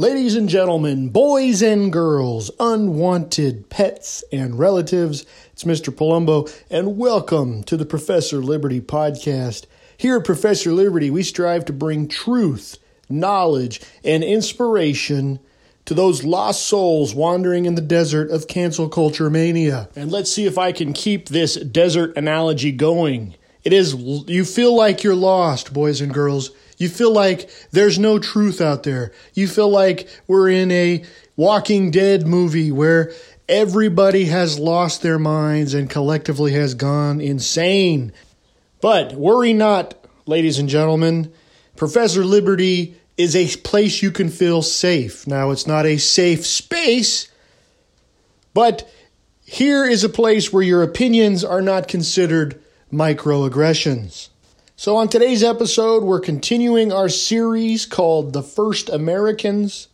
Ladies and gentlemen, boys and girls, unwanted pets and relatives, it's Mr. Palumbo, and welcome to the Professor Liberty podcast. Here at Professor Liberty, we strive to bring truth, knowledge, and inspiration to those lost souls wandering in the desert of cancel culture mania. And let's see if I can keep this desert analogy going. It is, you feel like you're lost, boys and girls. You feel like there's no truth out there. You feel like we're in a Walking Dead movie where everybody has lost their minds and collectively has gone insane. But worry not, ladies and gentlemen. Professor Liberty is a place you can feel safe. Now, it's not a safe space, but here is a place where your opinions are not considered microaggressions. So, on today's episode, we're continuing our series called The First Americans,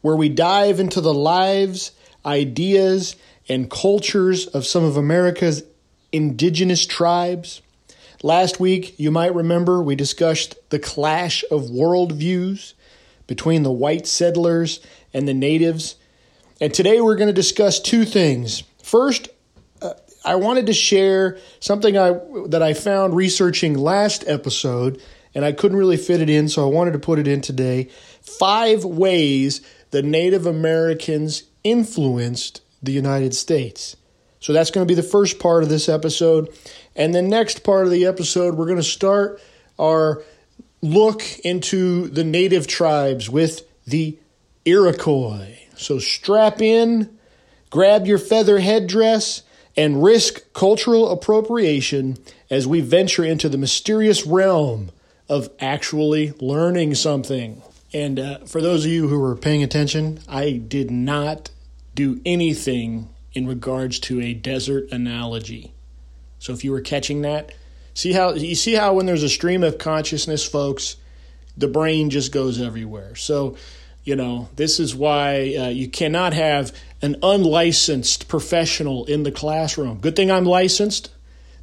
where we dive into the lives, ideas, and cultures of some of America's indigenous tribes. Last week, you might remember, we discussed the clash of worldviews between the white settlers and the natives. And today, we're going to discuss two things. First, I wanted to share something I that I found researching last episode, and I couldn't really fit it in, so I wanted to put it in today. Five ways the Native Americans influenced the United States. So that's going to be the first part of this episode. And the next part of the episode, we're going to start our look into the native tribes with the Iroquois. So strap in, grab your feather headdress, and risk cultural appropriation as we venture into the mysterious realm of actually learning something. And uh, for those of you who were paying attention, I did not do anything in regards to a desert analogy. So if you were catching that, see how you see how when there's a stream of consciousness, folks, the brain just goes everywhere. So you know, this is why uh, you cannot have an unlicensed professional in the classroom. Good thing I'm licensed.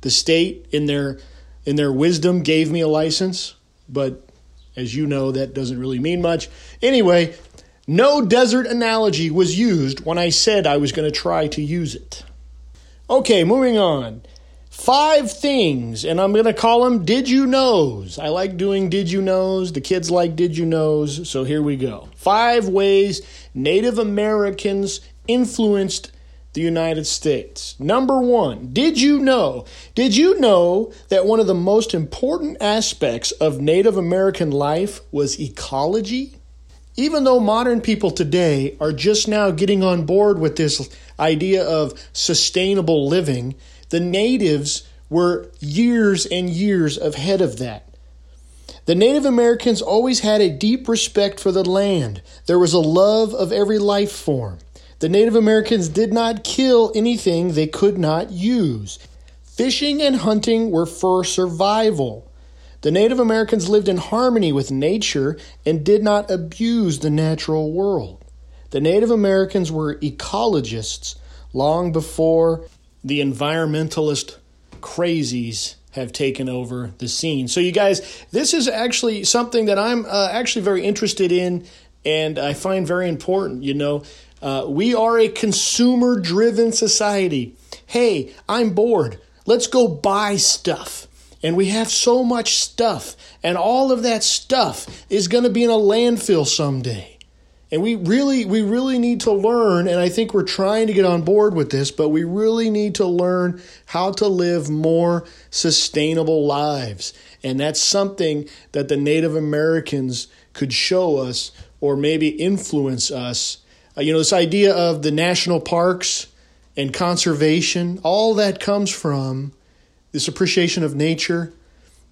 The state, in their in their wisdom, gave me a license, but as you know, that doesn't really mean much. Anyway, no desert analogy was used when I said I was going to try to use it. Okay, moving on five things, and I'm going to call them Did You Knows. I like doing Did You Knows. The kids like Did You Knows. So here we go. Five ways Native Americans influenced the United States. Number one, did you know? Did you know that one of the most important aspects of Native American life was ecology? Even though modern people today are just now getting on board with this idea of sustainable living, the natives were years and years ahead of that. The Native Americans always had a deep respect for the land. There was a love of every life form. The Native Americans did not kill anything they could not use. Fishing and hunting were for survival. The Native Americans lived in harmony with nature and did not abuse the natural world. The Native Americans were ecologists long before the environmentalist crazies have taken over the scene. So, you guys, this is actually something that I'm uh, actually very interested in and I find very important. You know, uh, we are a consumer driven society. Hey, I'm bored. Let's go buy stuff. And we have so much stuff, and all of that stuff is going to be in a landfill someday. And we really, we really need to learn, and I think we're trying to get on board with this, but we really need to learn how to live more sustainable lives. And that's something that the Native Americans could show us or maybe influence us. Uh, you know, this idea of the national parks and conservation, all that comes from this appreciation of nature,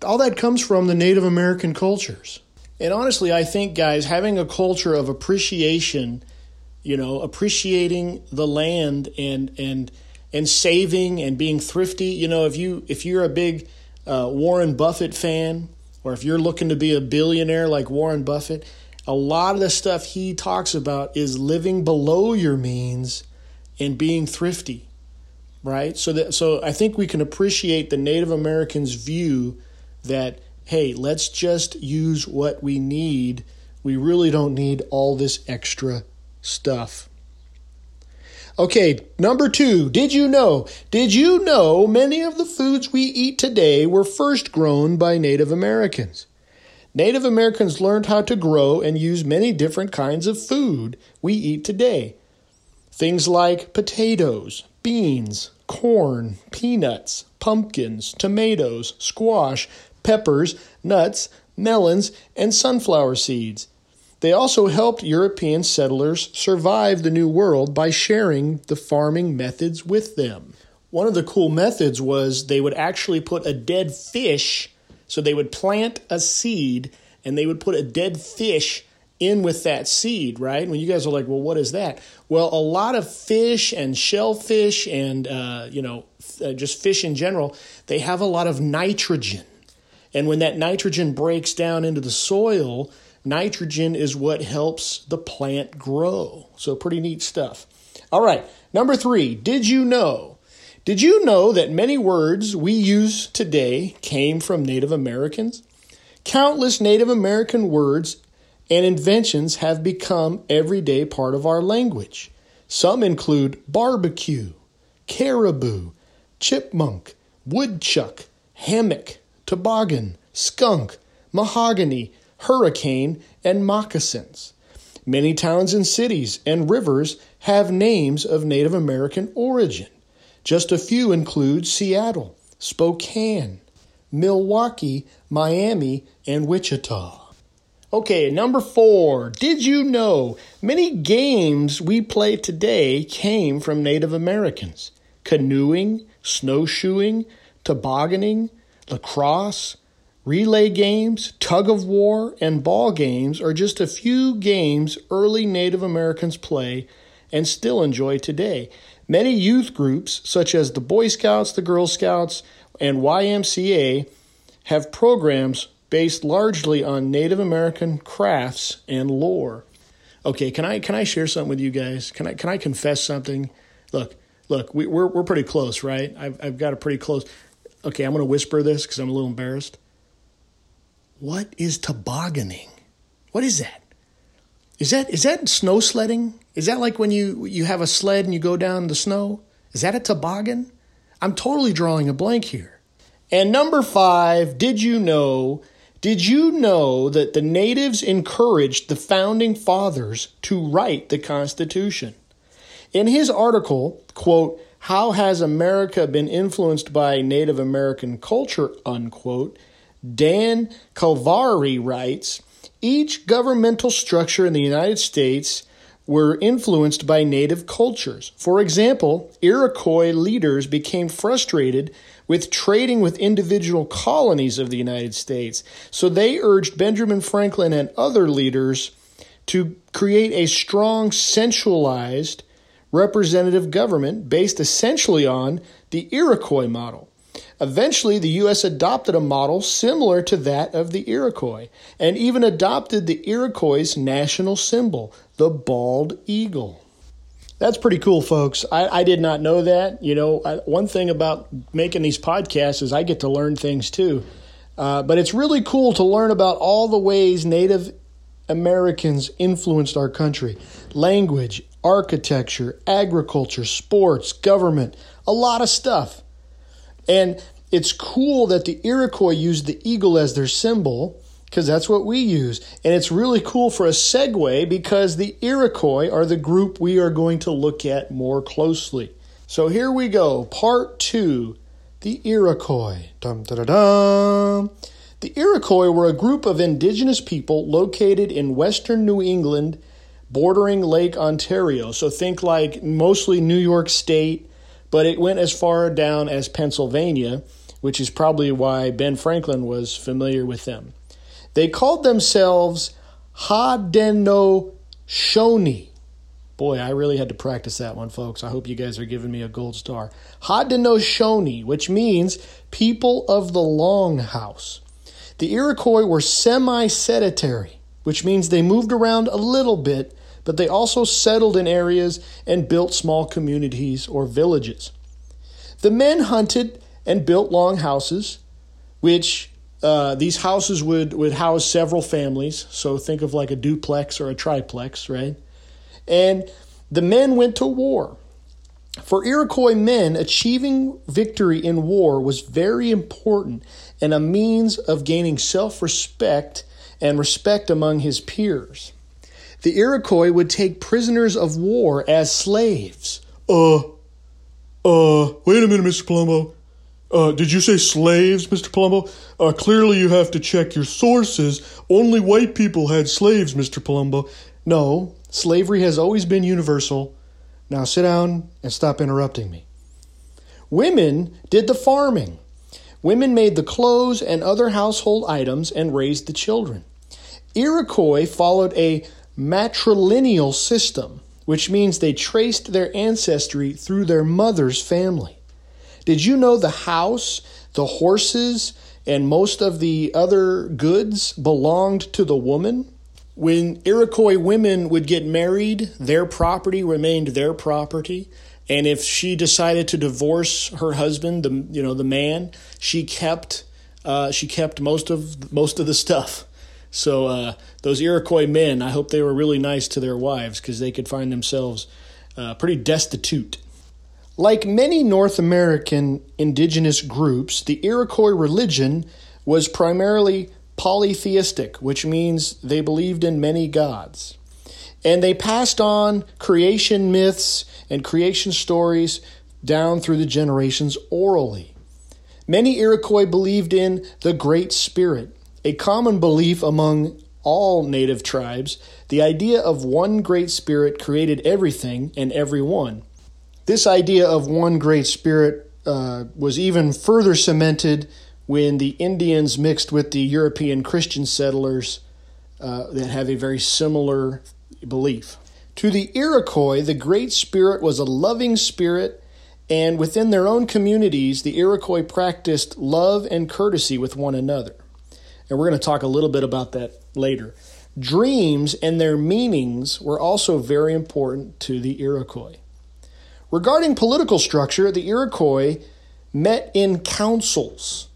all that comes from the Native American cultures. And honestly, I think, guys, having a culture of appreciation, you know, appreciating the land and and and saving and being thrifty. You know, if you if you're a big uh, Warren Buffett fan, or if you're looking to be a billionaire like Warren Buffett, a lot of the stuff he talks about is living below your means and being thrifty, right? So that so I think we can appreciate the Native Americans' view that hey, let's just use what we need We really don't need all this extra stuff. Okay, number two, did you know? Did you know many of the foods we eat today were first grown by Native Americans? Native Americans learned how to grow and use many different kinds of food we eat today. Things like potatoes, beans, corn, peanuts, pumpkins, tomatoes, squash, peppers, nuts, melons, and sunflower seeds. They also helped European settlers survive the New World by sharing the farming methods with them. One of the cool methods was they would actually put a dead fish, so they would plant a seed and they would put a dead fish in with that seed, right? And when you guys are like, well, what is that? Well, a lot of fish and shellfish and, uh, you know, uh, just fish in general, they have a lot of nitrogen. And when that nitrogen breaks down into the soil, Nitrogen is what helps the plant grow. So, pretty neat stuff. All right, number three, did you know? Did you know that many words we use today came from Native Americans? Countless Native American words and inventions have become everyday part of our language. Some include barbecue, caribou, chipmunk, woodchuck, hammock, toboggan, skunk, mahogany, hurricane, and moccasins. Many towns and cities and rivers have names of Native American origin. Just a few include Seattle, Spokane, Milwaukee, Miami, and Wichita. Okay, number four. Did you know many games we play today came from Native Americans? Canoeing, snowshoeing, tobogganing, lacrosse, Relay games, tug of war, and ball games are just a few games early Native Americans play and still enjoy today. Many youth groups, such as the Boy Scouts, the Girl Scouts, and YMCA, have programs based largely on Native American crafts and lore. Okay, can I can I share something with you guys? Can I can I confess something? Look, look, we, we're we're pretty close, right? I've I've got a pretty close. Okay, I'm going to whisper this because I'm a little embarrassed. What is tobogganing? What is that? Is that is that snow sledding? Is that like when you you have a sled and you go down the snow? Is that a toboggan? I'm totally drawing a blank here. And number 5, did you know did you know that the natives encouraged the founding fathers to write the Constitution? In his article, quote, How has America been influenced by Native American culture, unquote, Dan Calvari writes Each governmental structure in the United States were influenced by native cultures. For example, Iroquois leaders became frustrated with trading with individual colonies of the United States, so they urged Benjamin Franklin and other leaders to create a strong, centralized representative government based essentially on the Iroquois model. Eventually, the U.S. adopted a model similar to that of the Iroquois and even adopted the Iroquois' national symbol, the bald eagle. That's pretty cool, folks. I, I did not know that. You know, I, one thing about making these podcasts is I get to learn things too. Uh, but it's really cool to learn about all the ways Native Americans influenced our country language, architecture, agriculture, sports, government, a lot of stuff. And it's cool that the Iroquois used the eagle as their symbol because that's what we use. And it's really cool for a segue because the Iroquois are the group we are going to look at more closely. So here we go, part two the Iroquois. Dum, da, da. The Iroquois were a group of indigenous people located in western New England bordering Lake Ontario. So think like mostly New York State, but it went as far down as Pennsylvania, which is probably why Ben Franklin was familiar with them. They called themselves Haudenosaunee. Boy, I really had to practice that one, folks. I hope you guys are giving me a gold star. Haudenosaunee, which means people of the longhouse. The Iroquois were semi sedentary, which means they moved around a little bit but they also settled in areas and built small communities or villages. The men hunted and built long houses, which uh, these houses would, would house several families. So think of like a duplex or a triplex, right? And the men went to war. For Iroquois men, achieving victory in war was very important and a means of gaining self respect and respect among his peers. The Iroquois would take prisoners of war as slaves. Uh, uh, wait a minute, Mr. Palumbo. Uh, did you say slaves, Mr. Palumbo? Uh, clearly you have to check your sources. Only white people had slaves, Mr. Palumbo. No, slavery has always been universal. Now sit down and stop interrupting me. Women did the farming. Women made the clothes and other household items and raised the children. Iroquois followed a matrilineal system, which means they traced their ancestry through their mother's family. Did you know the house, the horses, and most of the other goods belonged to the woman? When Iroquois women would get married, their property remained their property. And if she decided to divorce her husband, the you know the man, she kept uh, she kept most of most of the stuff. So uh, those Iroquois men, I hope they were really nice to their wives because they could find themselves uh, pretty destitute. Like many North American indigenous groups, the Iroquois religion was primarily polytheistic, which means they believed in many gods. And they passed on creation myths and creation stories down through the generations orally. Many Iroquois believed in the Great Spirit, a common belief among all native tribes. The idea of one Great Spirit created everything and everyone. This idea of one Great Spirit uh, was even further cemented when the Indians mixed with the European Christian settlers uh, that have a very similar belief. To the Iroquois, the Great Spirit was a loving spirit, and within their own communities, the Iroquois practiced love and courtesy with one another. And we're going to talk a little bit about that later. Dreams and their meanings were also very important to the Iroquois. Regarding political structure, the Iroquois met in councils,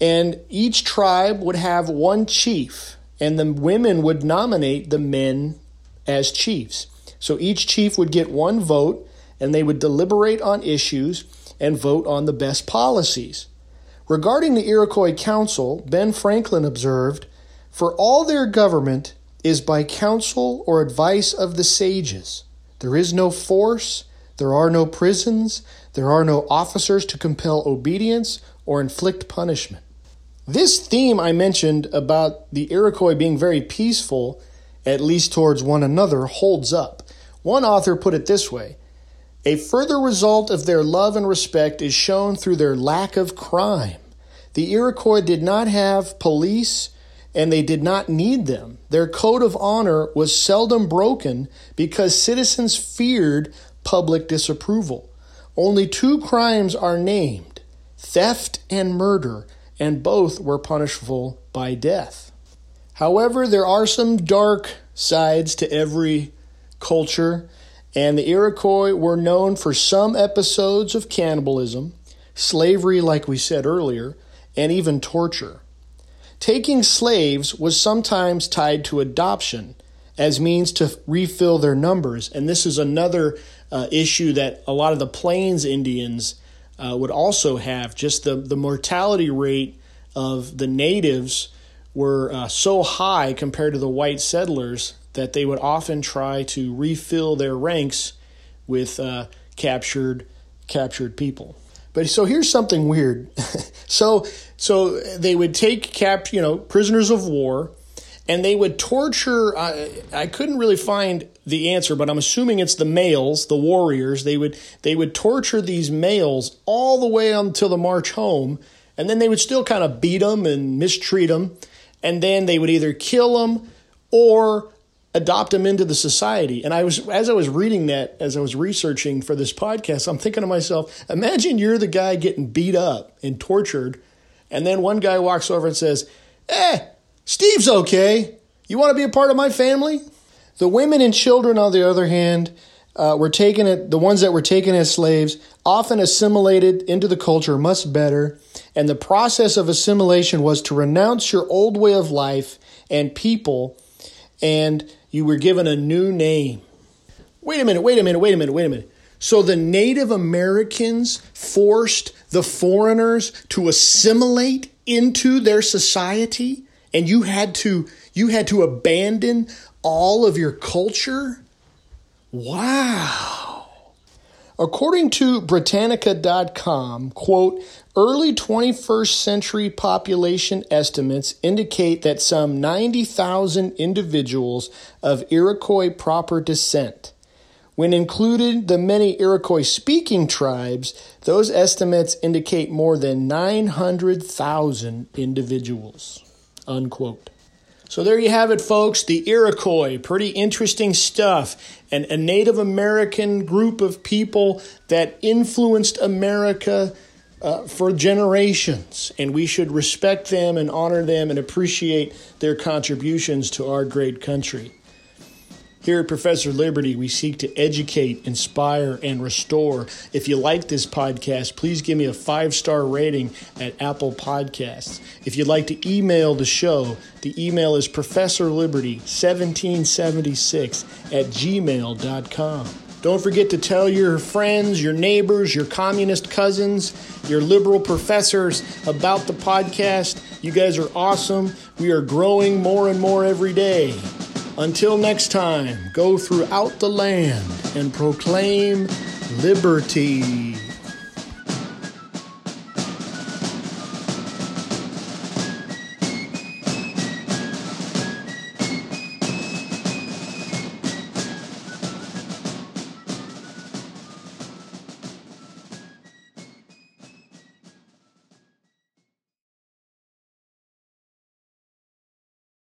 and each tribe would have one chief, and the women would nominate the men as chiefs. So each chief would get one vote, and they would deliberate on issues and vote on the best policies. Regarding the Iroquois Council, Ben Franklin observed For all their government is by counsel or advice of the sages. There is no force there are no prisons, there are no officers to compel obedience or inflict punishment. This theme I mentioned about the Iroquois being very peaceful, at least towards one another, holds up. One author put it this way A further result of their love and respect is shown through their lack of crime. The Iroquois did not have police and they did not need them. Their code of honor was seldom broken because citizens feared public disapproval. Only two crimes are named theft and murder, and both were punishable by death. However, there are some dark sides to every culture, and the Iroquois were known for some episodes of cannibalism, slavery, like we said earlier, and even torture. Taking slaves was sometimes tied to adoption as means to refill their numbers, and this is another uh, issue that a lot of the Plains Indians uh, would also have. Just the, the mortality rate of the natives were uh, so high compared to the white settlers that they would often try to refill their ranks with uh, captured captured people. But so here's something weird. so so they would take cap you know prisoners of war and they would torture. I, I couldn't really find the answer, but I'm assuming it's the males, the warriors. They would they would torture these males all the way until the march home, and then they would still kind of beat them and mistreat them, and then they would either kill them or adopt them into the society. And I was as I was reading that, as I was researching for this podcast, I'm thinking to myself, imagine you're the guy getting beat up and tortured, and then one guy walks over and says, "Eh." Steve's okay. You want to be a part of my family? The women and children, on the other hand, uh, were taken at the ones that were taken as slaves. often assimilated into the culture much better, and the process of assimilation was to renounce your old way of life and people, and you were given a new name. Wait a minute, wait a minute, wait a minute, wait a minute. So the Native Americans forced the foreigners to assimilate into their society and you had to you had to abandon all of your culture? Wow. According to Britannica.com, quote, early 21st century population estimates indicate that some 90,000 individuals of Iroquois proper descent when included the many Iroquois speaking tribes, those estimates indicate more than 900,000 individuals. Unquote. So there you have it, folks. The Iroquois, pretty interesting stuff. And a Native American group of people that influenced America uh, for generations. And we should respect them and honor them and appreciate their contributions to our great country. Here at Professor Liberty, we seek to educate, inspire, and restore. If you like this podcast, please give me a five star rating at Apple Podcasts. If you'd like to email the show, the email is professorliberty1776 at gmail.com. Don't forget to tell your friends, your neighbors, your communist cousins, your liberal professors about the podcast. You guys are awesome. We are growing more and more every day. Until next time, go throughout the land and proclaim liberty.